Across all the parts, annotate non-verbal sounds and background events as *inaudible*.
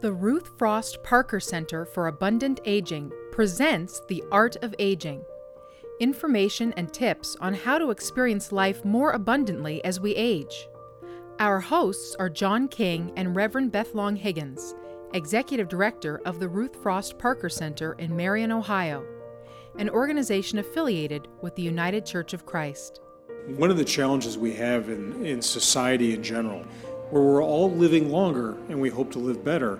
The Ruth Frost Parker Center for Abundant Aging presents The Art of Aging information and tips on how to experience life more abundantly as we age. Our hosts are John King and Reverend Beth Long Higgins, Executive Director of the Ruth Frost Parker Center in Marion, Ohio, an organization affiliated with the United Church of Christ. One of the challenges we have in, in society in general where we're all living longer and we hope to live better,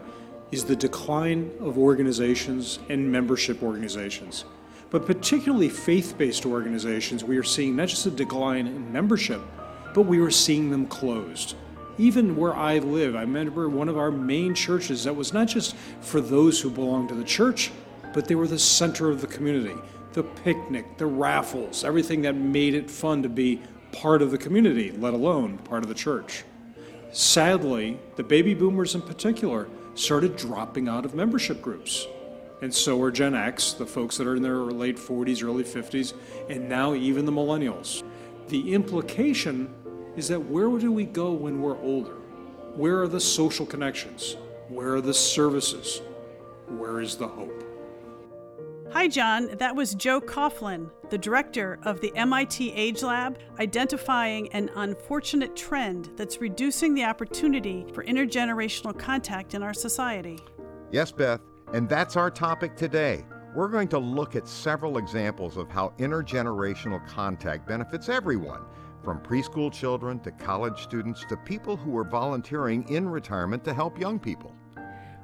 is the decline of organizations and membership organizations. But particularly faith based organizations, we are seeing not just a decline in membership, but we are seeing them closed. Even where I live, I remember one of our main churches that was not just for those who belonged to the church, but they were the center of the community. The picnic, the raffles, everything that made it fun to be part of the community, let alone part of the church. Sadly, the baby boomers in particular started dropping out of membership groups. And so are Gen X, the folks that are in their late 40s, early 50s, and now even the millennials. The implication is that where do we go when we're older? Where are the social connections? Where are the services? Where is the hope? Hi, John. That was Joe Coughlin, the director of the MIT Age Lab, identifying an unfortunate trend that's reducing the opportunity for intergenerational contact in our society. Yes, Beth, and that's our topic today. We're going to look at several examples of how intergenerational contact benefits everyone, from preschool children to college students to people who are volunteering in retirement to help young people.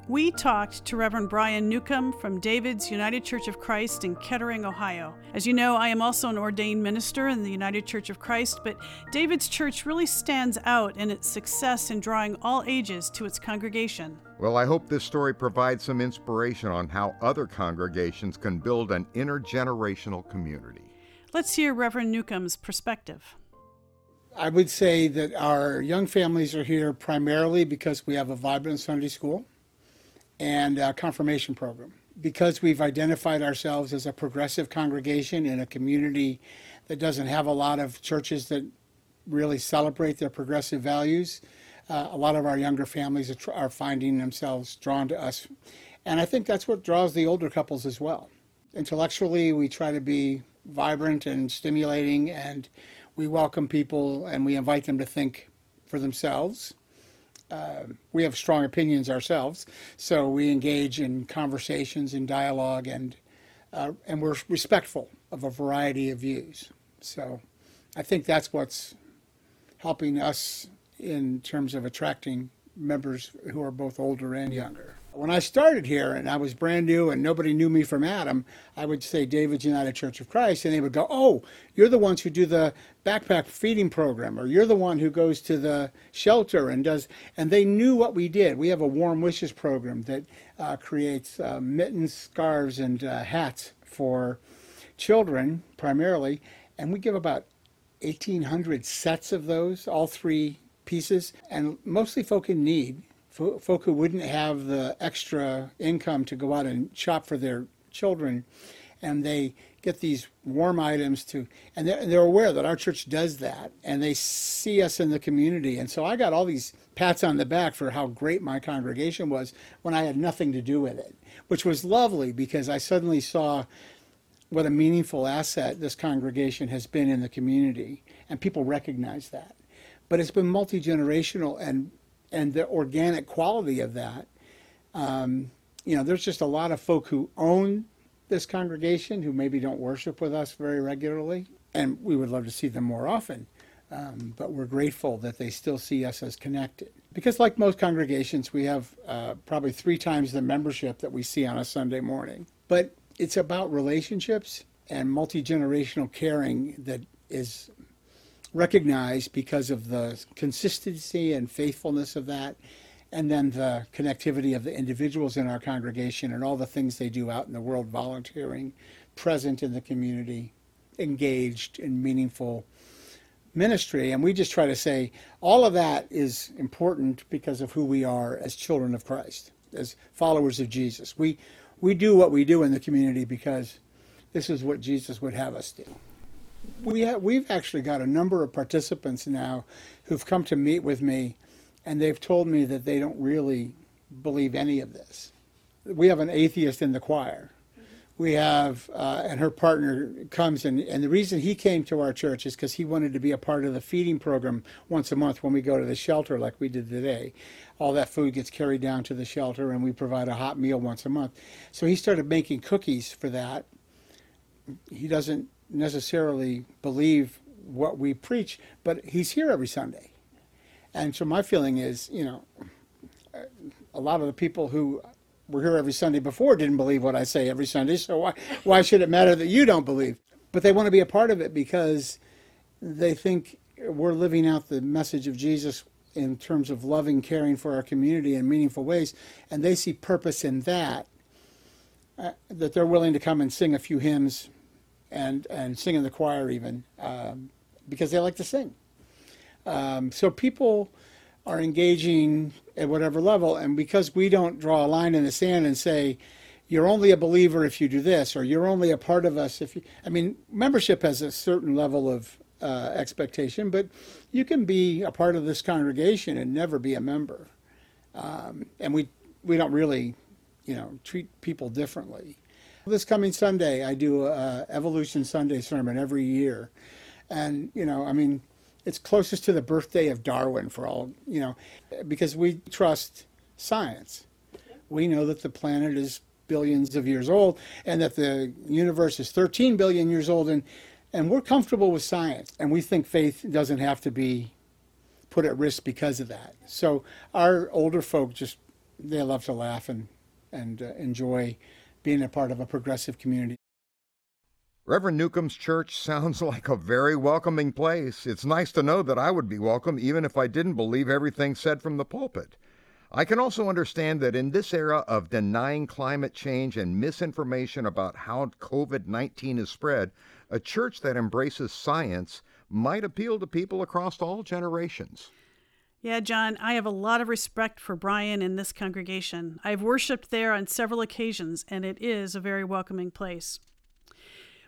We talked to Reverend Brian Newcomb from David's United Church of Christ in Kettering, Ohio. As you know, I am also an ordained minister in the United Church of Christ, but David's church really stands out in its success in drawing all ages to its congregation. Well, I hope this story provides some inspiration on how other congregations can build an intergenerational community. Let's hear Reverend Newcomb's perspective. I would say that our young families are here primarily because we have a vibrant Sunday school and confirmation program. Because we've identified ourselves as a progressive congregation in a community that doesn't have a lot of churches that really celebrate their progressive values, uh, a lot of our younger families are, are finding themselves drawn to us. And I think that's what draws the older couples as well. Intellectually, we try to be vibrant and stimulating, and we welcome people and we invite them to think for themselves uh, we have strong opinions ourselves, so we engage in conversations and dialogue, and uh, and we're respectful of a variety of views. So, I think that's what's helping us in terms of attracting members who are both older and younger. When I started here and I was brand new and nobody knew me from Adam, I would say David's United Church of Christ, and they would go, Oh, you're the ones who do the backpack feeding program, or you're the one who goes to the shelter and does. And they knew what we did. We have a Warm Wishes program that uh, creates uh, mittens, scarves, and uh, hats for children primarily, and we give about 1,800 sets of those, all three pieces, and mostly folk in need folk who wouldn't have the extra income to go out and shop for their children, and they get these warm items to, and they're, they're aware that our church does that, and they see us in the community. And so I got all these pats on the back for how great my congregation was when I had nothing to do with it, which was lovely because I suddenly saw what a meaningful asset this congregation has been in the community, and people recognize that. But it's been multi generational, and and the organic quality of that. Um, you know, there's just a lot of folk who own this congregation who maybe don't worship with us very regularly, and we would love to see them more often. Um, but we're grateful that they still see us as connected. Because, like most congregations, we have uh, probably three times the membership that we see on a Sunday morning. But it's about relationships and multi generational caring that is recognized because of the consistency and faithfulness of that, and then the connectivity of the individuals in our congregation and all the things they do out in the world, volunteering, present in the community, engaged in meaningful ministry. And we just try to say all of that is important because of who we are as children of Christ, as followers of Jesus. We, we do what we do in the community because this is what Jesus would have us do we have, we've actually got a number of participants now who've come to meet with me, and they've told me that they don't really believe any of this. We have an atheist in the choir. We have, uh, and her partner comes, and, and the reason he came to our church is because he wanted to be a part of the feeding program once a month when we go to the shelter, like we did today. All that food gets carried down to the shelter, and we provide a hot meal once a month. So he started making cookies for that. He doesn't necessarily believe what we preach, but he's here every Sunday. And so my feeling is, you know, a lot of the people who were here every Sunday before didn't believe what I say every Sunday, so why why should it matter that you don't believe? But they want to be a part of it because they think we're living out the message of Jesus in terms of loving, caring for our community in meaningful ways, and they see purpose in that. Uh, that they're willing to come and sing a few hymns, and and sing in the choir even, um, because they like to sing. Um, so people are engaging at whatever level. And because we don't draw a line in the sand and say, you're only a believer if you do this, or you're only a part of us if you, I mean, membership has a certain level of uh, expectation, but you can be a part of this congregation and never be a member. Um, and we, we don't really, you know, treat people differently. This coming Sunday, I do a Evolution Sunday sermon every year. And, you know, I mean, it's closest to the birthday of Darwin for all, you know, because we trust science. We know that the planet is billions of years old and that the universe is 13 billion years old and and we're comfortable with science and we think faith doesn't have to be put at risk because of that. So our older folk just they love to laugh and and uh, enjoy being a part of a progressive community. Reverend Newcomb's church *laughs* sounds like a very welcoming place. It's nice to know that I would be welcome even if I didn't believe everything said from the pulpit. I can also understand that in this era of denying climate change and misinformation about how COVID 19 is spread, a church that embraces science might appeal to people across all generations. Yeah, John, I have a lot of respect for Brian and this congregation. I've worshiped there on several occasions, and it is a very welcoming place.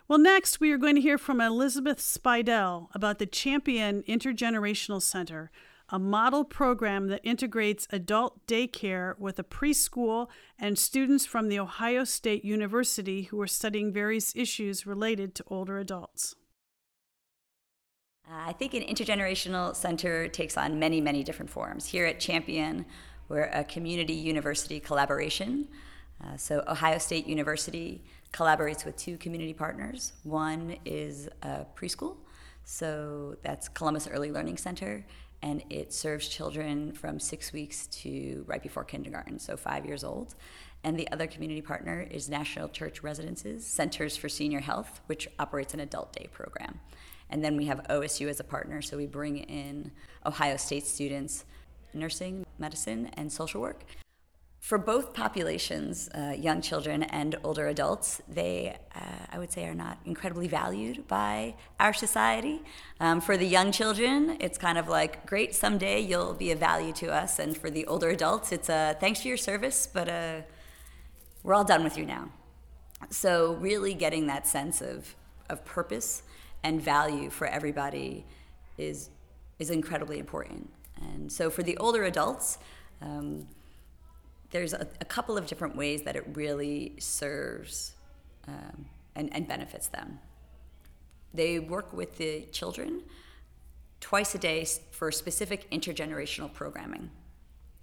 Well, next, we are going to hear from Elizabeth Spidell about the Champion Intergenerational Center, a model program that integrates adult daycare with a preschool and students from the Ohio State University who are studying various issues related to older adults. Uh, I think an intergenerational center takes on many, many different forms. Here at Champion, we're a community university collaboration. Uh, so, Ohio State University collaborates with two community partners. One is a preschool, so that's Columbus Early Learning Center, and it serves children from six weeks to right before kindergarten, so five years old. And the other community partner is National Church Residences, Centers for Senior Health, which operates an adult day program. And then we have OSU as a partner, so we bring in Ohio State students, nursing, medicine, and social work. For both populations, uh, young children and older adults, they, uh, I would say, are not incredibly valued by our society. Um, for the young children, it's kind of like, great, someday you'll be a value to us. And for the older adults, it's a thanks for your service, but uh, we're all done with you now. So, really getting that sense of, of purpose and value for everybody is, is incredibly important. And so, for the older adults, um, there's a, a, couple of different ways that it really serves um, and, and benefits them. They work with the children twice a day for specific intergenerational programming,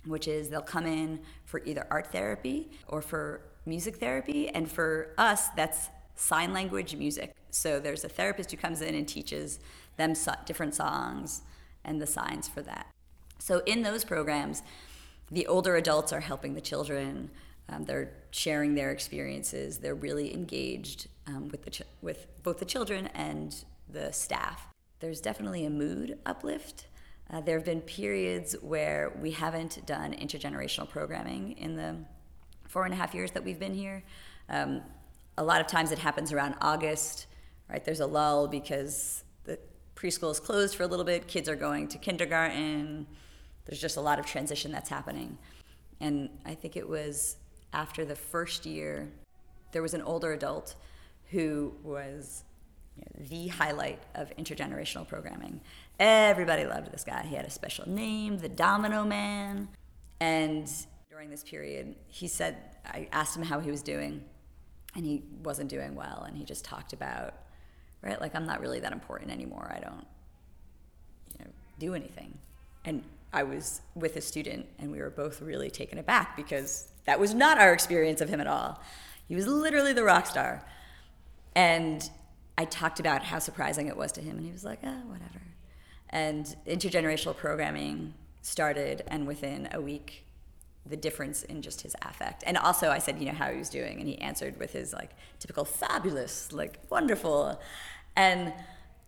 which is they'll come in for either art therapy or for music therapy. And for us, that's sign language music. So there's a therapist who comes in and teaches them so- different songs and the signs for that. So in those programs, the older adults are helping the children. Um, they're sharing their experiences. They're really engaged um, with the ch- with both the children and the staff. There's definitely a mood uplift. Uh, there have been periods where we haven't done intergenerational programming in the four and a half years that we've been here. Um, a lot of times it happens around August, right? There's a lull because the preschool is closed for a little bit. Kids are going to kindergarten there's just a lot of transition that's happening. And I think it was after the first year, there was an older adult who was you know, the highlight of intergenerational programming. Everybody loved this guy. He had a special name, the Domino Man. And during this period, he said, I asked him how he was doing, and he wasn't doing well. And he just talked about, right, like, I'm not really that important anymore. I don't, you know, do anything. And I was with a student, and we were both really taken aback because that was not our experience of him at all. He was literally the rock star. And I talked about how surprising it was to him, and he was like, ah, whatever. And intergenerational programming started, and within a week, the difference in just his affect. And also, I said, you know, how he was doing, and he answered with his like typical fabulous, like wonderful. And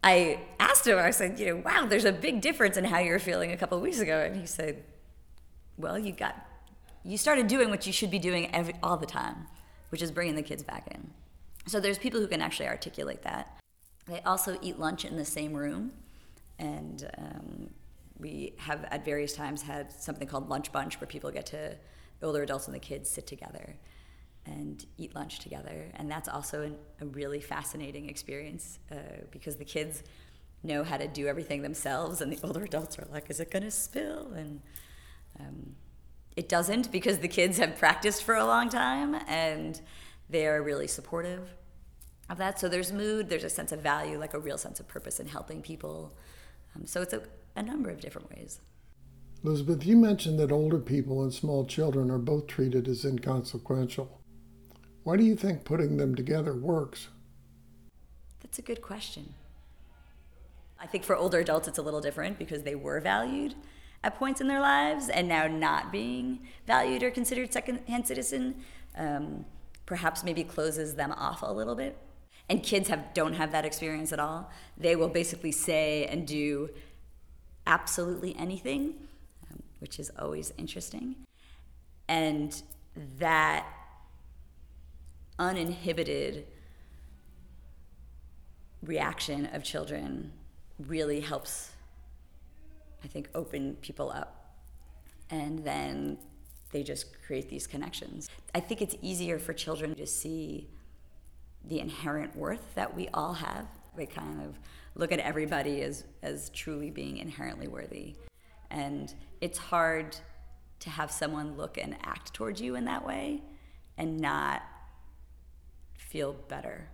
I asked him, I said, you know, wow, there's a big difference in how you were feeling a couple of weeks ago. And he said, well, you got, you started doing what you should be doing every, all the time, which is bringing the kids back in. So there's people who can actually articulate that. They also eat lunch in the same room, and um, we have at various times had something called lunch bunch, where people get to older adults and the kids sit together and eat lunch together, and that's also an, a really fascinating experience uh, because the kids know how to do everything themselves, and the older adults are like, "Is it gonna spill?" and um, it doesn't because the kids have practiced for a long time and they're really supportive of that. So there's mood, there's a sense of value, like a real sense of purpose in helping people. Um, so it's a, a number of different ways. Elizabeth, you mentioned that older people and small children are both treated as inconsequential. Why do you think putting them together works? That's a good question. I think for older adults, it's a little different because they were valued at points in their lives and now not being valued or considered second-hand citizen um, perhaps maybe closes them off a little bit and kids have don't have that experience at all they will basically say and do absolutely anything um, which is always interesting. And that uninhibited reaction of children really helps i think open people up. And then they just create these connections. I think it's easier for children to see the inherent worth that we all have. They kind of look at everybody as, as truly being inherently worthy. And it's hard to have someone look and act towards you in that way and not feel better.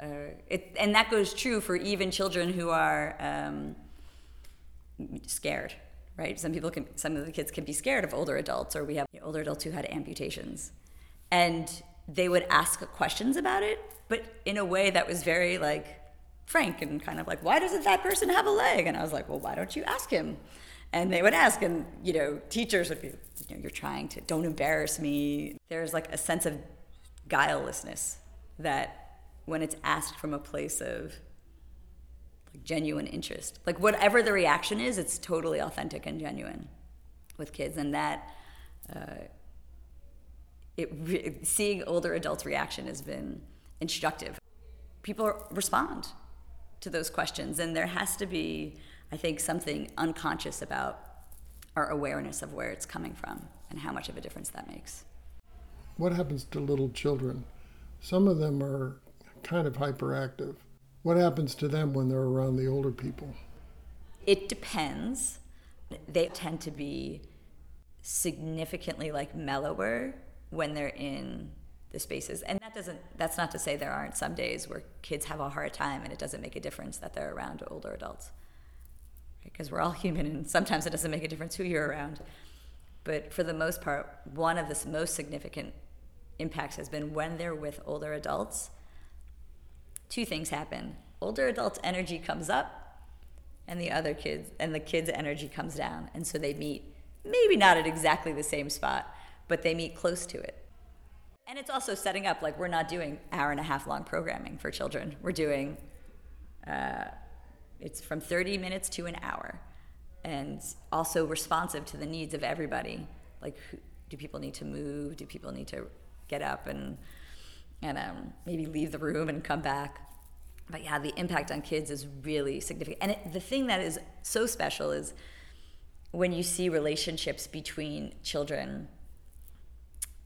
Uh, it, and that goes true for even children who are um, scared, right? Some people can, some of the kids can be scared of older adults, or we have older adults who had amputations. And they would ask questions about it, but in a way that was very like frank and kind of like, why doesn't that person have a leg? And I was like, well, why don't you ask him? And they would ask, and you know, teachers would be, you know, you're trying to, don't embarrass me. There's like a sense of guilelessness that when it's asked from a place of like genuine interest, like whatever the reaction is, it's totally authentic and genuine with kids, and that. Uh, it seeing older adults' reaction has been instructive. People respond to those questions, and there has to be, I think, something unconscious about our awareness of where it's coming from and how much of a difference that makes. What happens to little children? Some of them are kind of hyperactive. What happens to them when they're around the older people? It depends. They tend to be significantly like mellower when they're in the spaces. And that doesn't that's not to say there aren't some days where kids have a hard time and it doesn't make a difference that they're around older adults. Because we're all *laughs* human and sometimes it doesn't make a difference who you're around. But for the most part, one of the most significant impacts has been when they're with older adults, two things happen. Older adults' energy comes up and the other kids and the kids' energy comes down. And so they meet maybe not at exactly the same spot, but they meet close to it. And it's also setting up like we're not doing hour and a half long programming for children. We're doing uh, it's from 30 minutes to an hour, and also responsive to the needs of everybody. Like, who, do people need to move? Do people need to get up and and um, maybe leave the room and come back? But yeah, the impact on kids is really significant. And it, the thing that is so special is when you see relationships between children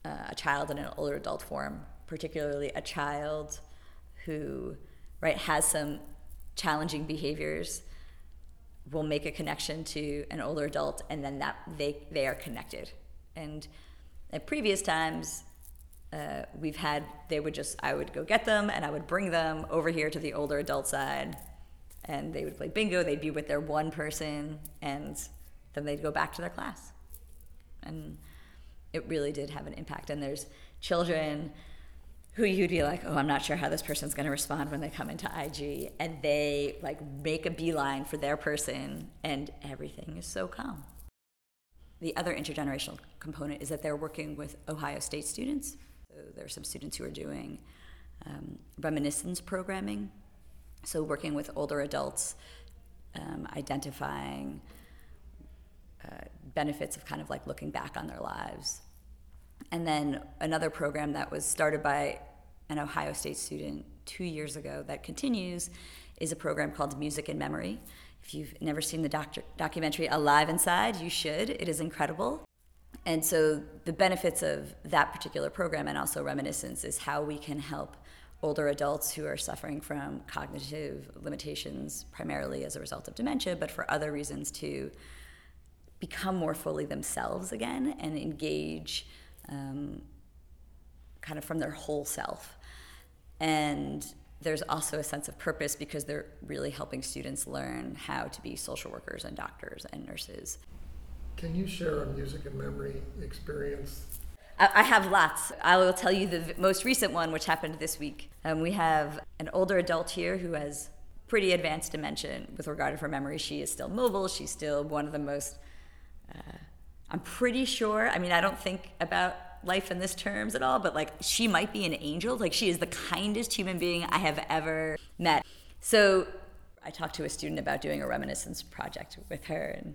uh, a child in an older adult form, particularly a child who right has some challenging behaviors will make a connection to an older adult and then that they they are connected and At previous times, uh, we've had they would just I would go get them and I would bring them over here to the older adult side, and they would play bingo. They'd be with their one person, and then they'd go back to their class, and it really did have an impact. And there's children who you'd be like, oh, I'm not sure how this person's going to respond when they come into IG, and they like make a beeline for their person, and everything is so calm. The other intergenerational component is that they're working with Ohio State students. So there are some students who are doing um, reminiscence programming, so working with older adults, um, identifying uh, benefits of kind of like looking back on their lives and then another program that was started by an Ohio State student two years ago that continues is a program called Music and Memory. If you've never seen the doc- documentary Alive Inside, you should. It is incredible. And so, the benefits of that particular program and also Reminiscence is how we can help older adults who are suffering from cognitive limitations, primarily as a result of dementia, but for other reasons to become more fully themselves again and engage um, kind of from their whole self. And there's also a sense of purpose because they're really helping students learn how to be social workers and doctors and nurses. Can you share a music and memory experience? I have lots. I will tell you the most recent one, which happened this week. Um, we have an older adult here who has pretty advanced dementia with regard to her memory. She is still mobile. She's still one of the most uh, I'm pretty sure, I mean, I don't think about life in this terms at all, but like she might be an angel. Like she is the kindest human being I have ever met. So I talked to a student about doing a reminiscence project with her, and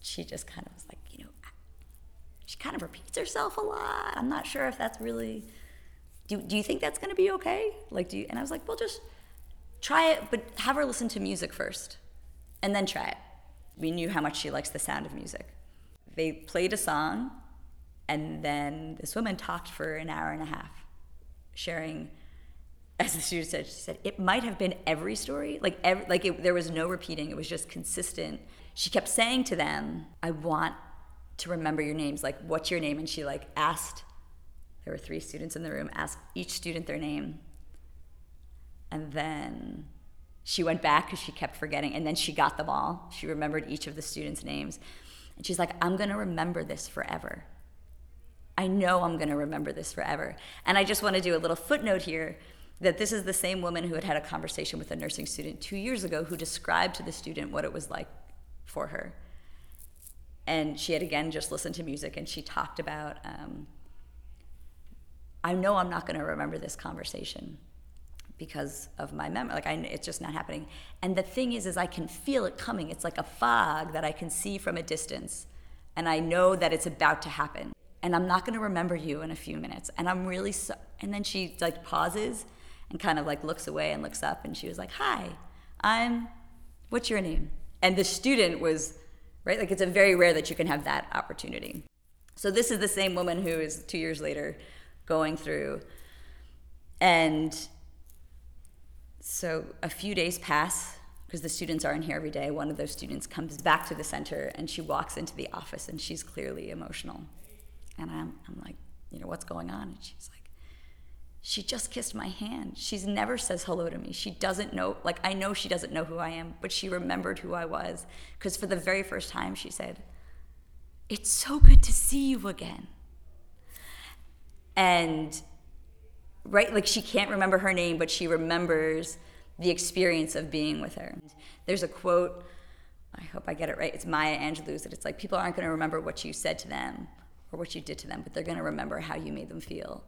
she just kind of was like, you know, she kind of repeats herself a lot. I'm not sure if that's really. Do, do you think that's going to be okay? Like, do you, and I was like, well, just try it, but have her listen to music first, and then try it. We knew how much she likes the sound of music they played a song, and then this woman talked for an hour and a half, sharing. *laughs* As the student said, she said it might have been every story, like every, like it, there was no repeating. It was just consistent. She kept saying to them, "I want to remember your names. Like, what's your name?" And she like asked. There were three students in the room. Asked each student their name, and then she went back because she kept forgetting. And then she got them all. She remembered each of the students' names. And she's like, I'm going to remember this forever. I know I'm going to remember this forever. And I just want to do a little footnote here that this is the same woman who had had a conversation with a nursing student two years ago who described to the student what it was like for her. And she had again just listened to music and she talked about, um, I know I'm not going to remember this conversation because of my memory. Like I, it's just not happening. And the thing is, is I can feel it coming. It's like a fog that I can see from a distance, and I know that it's about to happen. And I'm not going to remember you in a few minutes. And I'm really so. And then she like pauses and kind of like looks away and looks up, and she was like, "Hi, I'm. What's your name?" And the student was right. Like it's a very rare that you can have that opportunity. So this is the same woman who is two years later going through and so a few days pass because the students aren't here every day. One of those students comes back to the center and she walks into the office and she's clearly emotional. And I'm, I'm like, you know, what's going on? And she's like, she just kissed my hand. She's never says hello to me. She doesn't know, like, I know she doesn't know who I am, but she remembered who I was. Because for the very first time, she said, It's so good to see you again. And right? Like she can't remember her name, but she remembers the experience of being with her. There's a quote, I hope I get it right. It's Maya Angelou's that it's like people aren't going to remember what you said to them or what you did to them, but they're going to remember how you made them feel.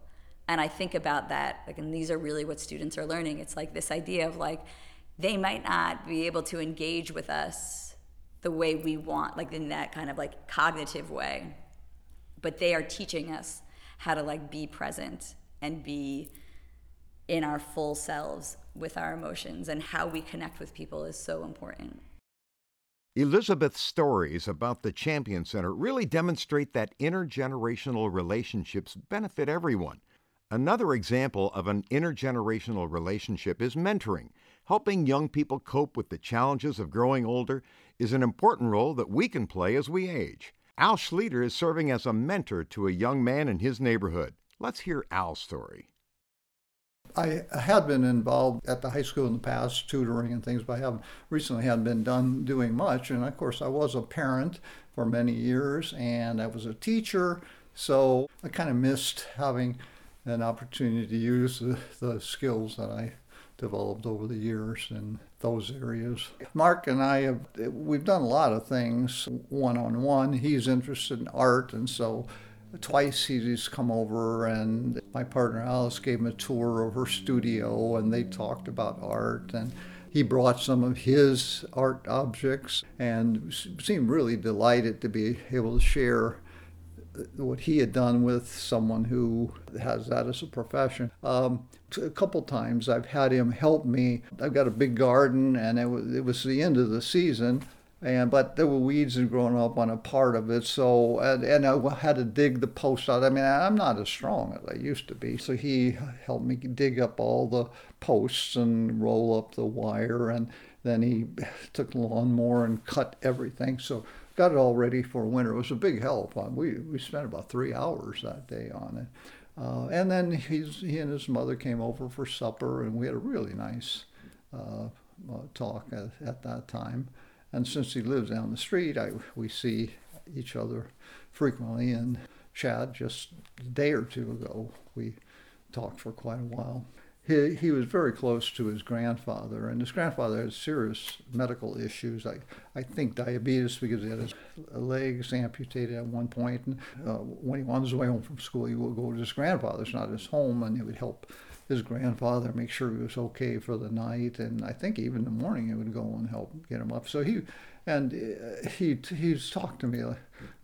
And I think about that, like, and these are really what students are learning. It's like this idea of like, they might not be able to engage with us the way we want, like in that kind of like cognitive way, but they are teaching us how to like be present and be in our full selves with our emotions and how we connect with people is so important. Elizabeth's stories about the Champion Center really demonstrate that intergenerational relationships benefit everyone. Another example of an intergenerational relationship is mentoring. Helping young people cope with the challenges of growing older is an important role that we can play as we age. Al Schlueter is serving as a mentor to a young man in his neighborhood. Let's hear Al's story. I had been involved at the high school in the past, tutoring and things, but I haven't recently hadn't been done doing much. And of course, I was a parent for many years, and I was a teacher, so I kind of missed having an opportunity to use the, the skills that I developed over the years in those areas. Mark and I have we've done a lot of things one on one. He's interested in art, and so twice he's come over and my partner alice gave him a tour of her studio and they talked about art and he brought some of his art objects and seemed really delighted to be able to share what he had done with someone who has that as a profession. Um, a couple times I've had him help me. I've got a big garden, and it was, it was the end of the season, and but there were weeds and growing up on a part of it so and, and i had to dig the post out. I mean i'm not as strong as i used to be so he helped me dig up all the posts and roll up the wire and then he *laughs* took the lawnmower and cut everything so got it all ready for winter. It was a big help we, we spent about three hours that day on it. Uh, and then he and his mother came over for supper and we had a really nice uh, uh, talk at, at that time and since he lives down the street, I, we see each other frequently. And Chad, just a day or two ago, we talked for quite a while. He, he was very close to his grandfather, and his grandfather had serious medical issues. I, I think diabetes because he had his legs amputated at one point. And uh, when he on his way home from school, he would go to his grandfather's, not his home, and he would help his grandfather make sure he was okay for the night, and I think even in the morning he would go and help get him up. So he, and uh, he he's talked to me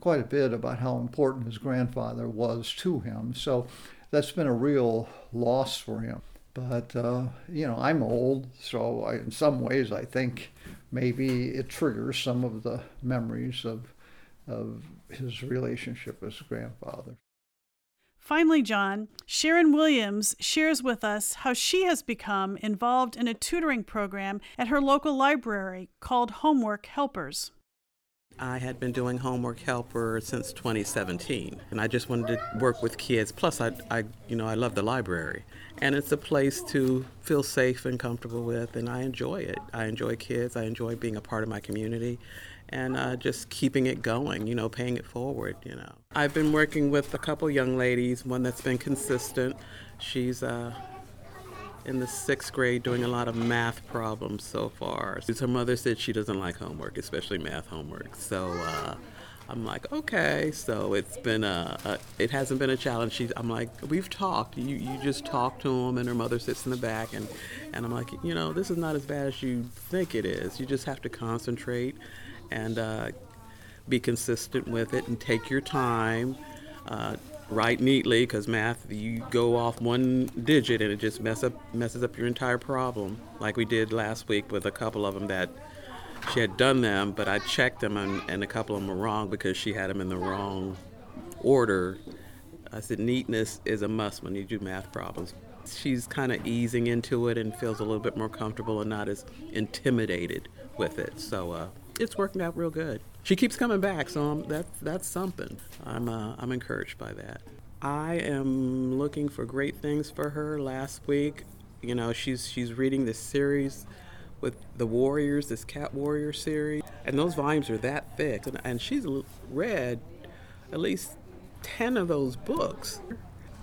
quite a bit about how important his grandfather was to him. So that's been a real loss for him. But uh, you know, I'm old, so I, in some ways I think maybe it triggers some of the memories of of his relationship with his grandfather. Finally, John, Sharon Williams shares with us how she has become involved in a tutoring program at her local library called Homework Helpers. I had been doing homework helper since 2017, and I just wanted to work with kids. Plus, I, I, you know, I love the library, and it's a place to feel safe and comfortable with, and I enjoy it. I enjoy kids. I enjoy being a part of my community, and uh, just keeping it going, you know, paying it forward, you know. I've been working with a couple young ladies, one that's been consistent. She's uh, in the sixth grade doing a lot of math problems so far. Her mother said she doesn't like homework, especially math homework. So uh, I'm like, okay. So it's been a, a, it hasn't been a challenge. I'm like, we've talked. You you just talk to them, and her mother sits in the back, and and I'm like, you know, this is not as bad as you think it is. You just have to concentrate and uh, be consistent with it and take your time. Uh, write neatly because math you go off one digit and it just mess up messes up your entire problem like we did last week with a couple of them that she had done them but i checked them and, and a couple of them were wrong because she had them in the wrong order i said neatness is a must when you do math problems she's kind of easing into it and feels a little bit more comfortable and not as intimidated with it so uh, it's working out real good. She keeps coming back, so I'm, that that's something. I'm uh, I'm encouraged by that. I am looking for great things for her. Last week, you know, she's she's reading this series with the Warriors, this Cat Warrior series, and those volumes are that thick, and, and she's read at least ten of those books.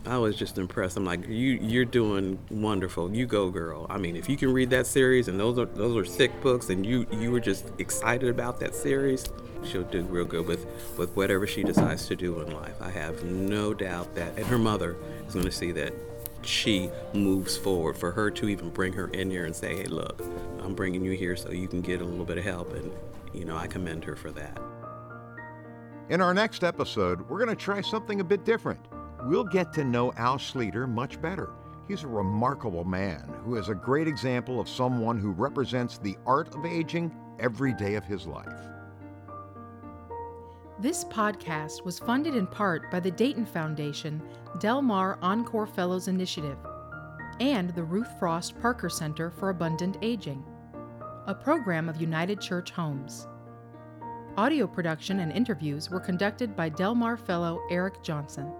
I was just impressed. I'm like, you you're doing wonderful. You go, girl. I mean, if you can read that series and those are those are thick books, and you you were just excited about that series, she'll do real good with with whatever she decides to do in life. I have no doubt that, and her mother is going to see that she moves forward. For her to even bring her in here and say, hey, look, I'm bringing you here so you can get a little bit of help, and you know, I commend her for that. In our next episode, we're going to try something a bit different we'll get to know Al Schlueter much better. He's a remarkable man who is a great example of someone who represents the art of aging every day of his life. This podcast was funded in part by the Dayton Foundation Del Mar Encore Fellows Initiative and the Ruth Frost Parker Center for Abundant Aging, a program of United Church Homes. Audio production and interviews were conducted by Del Mar Fellow Eric Johnson.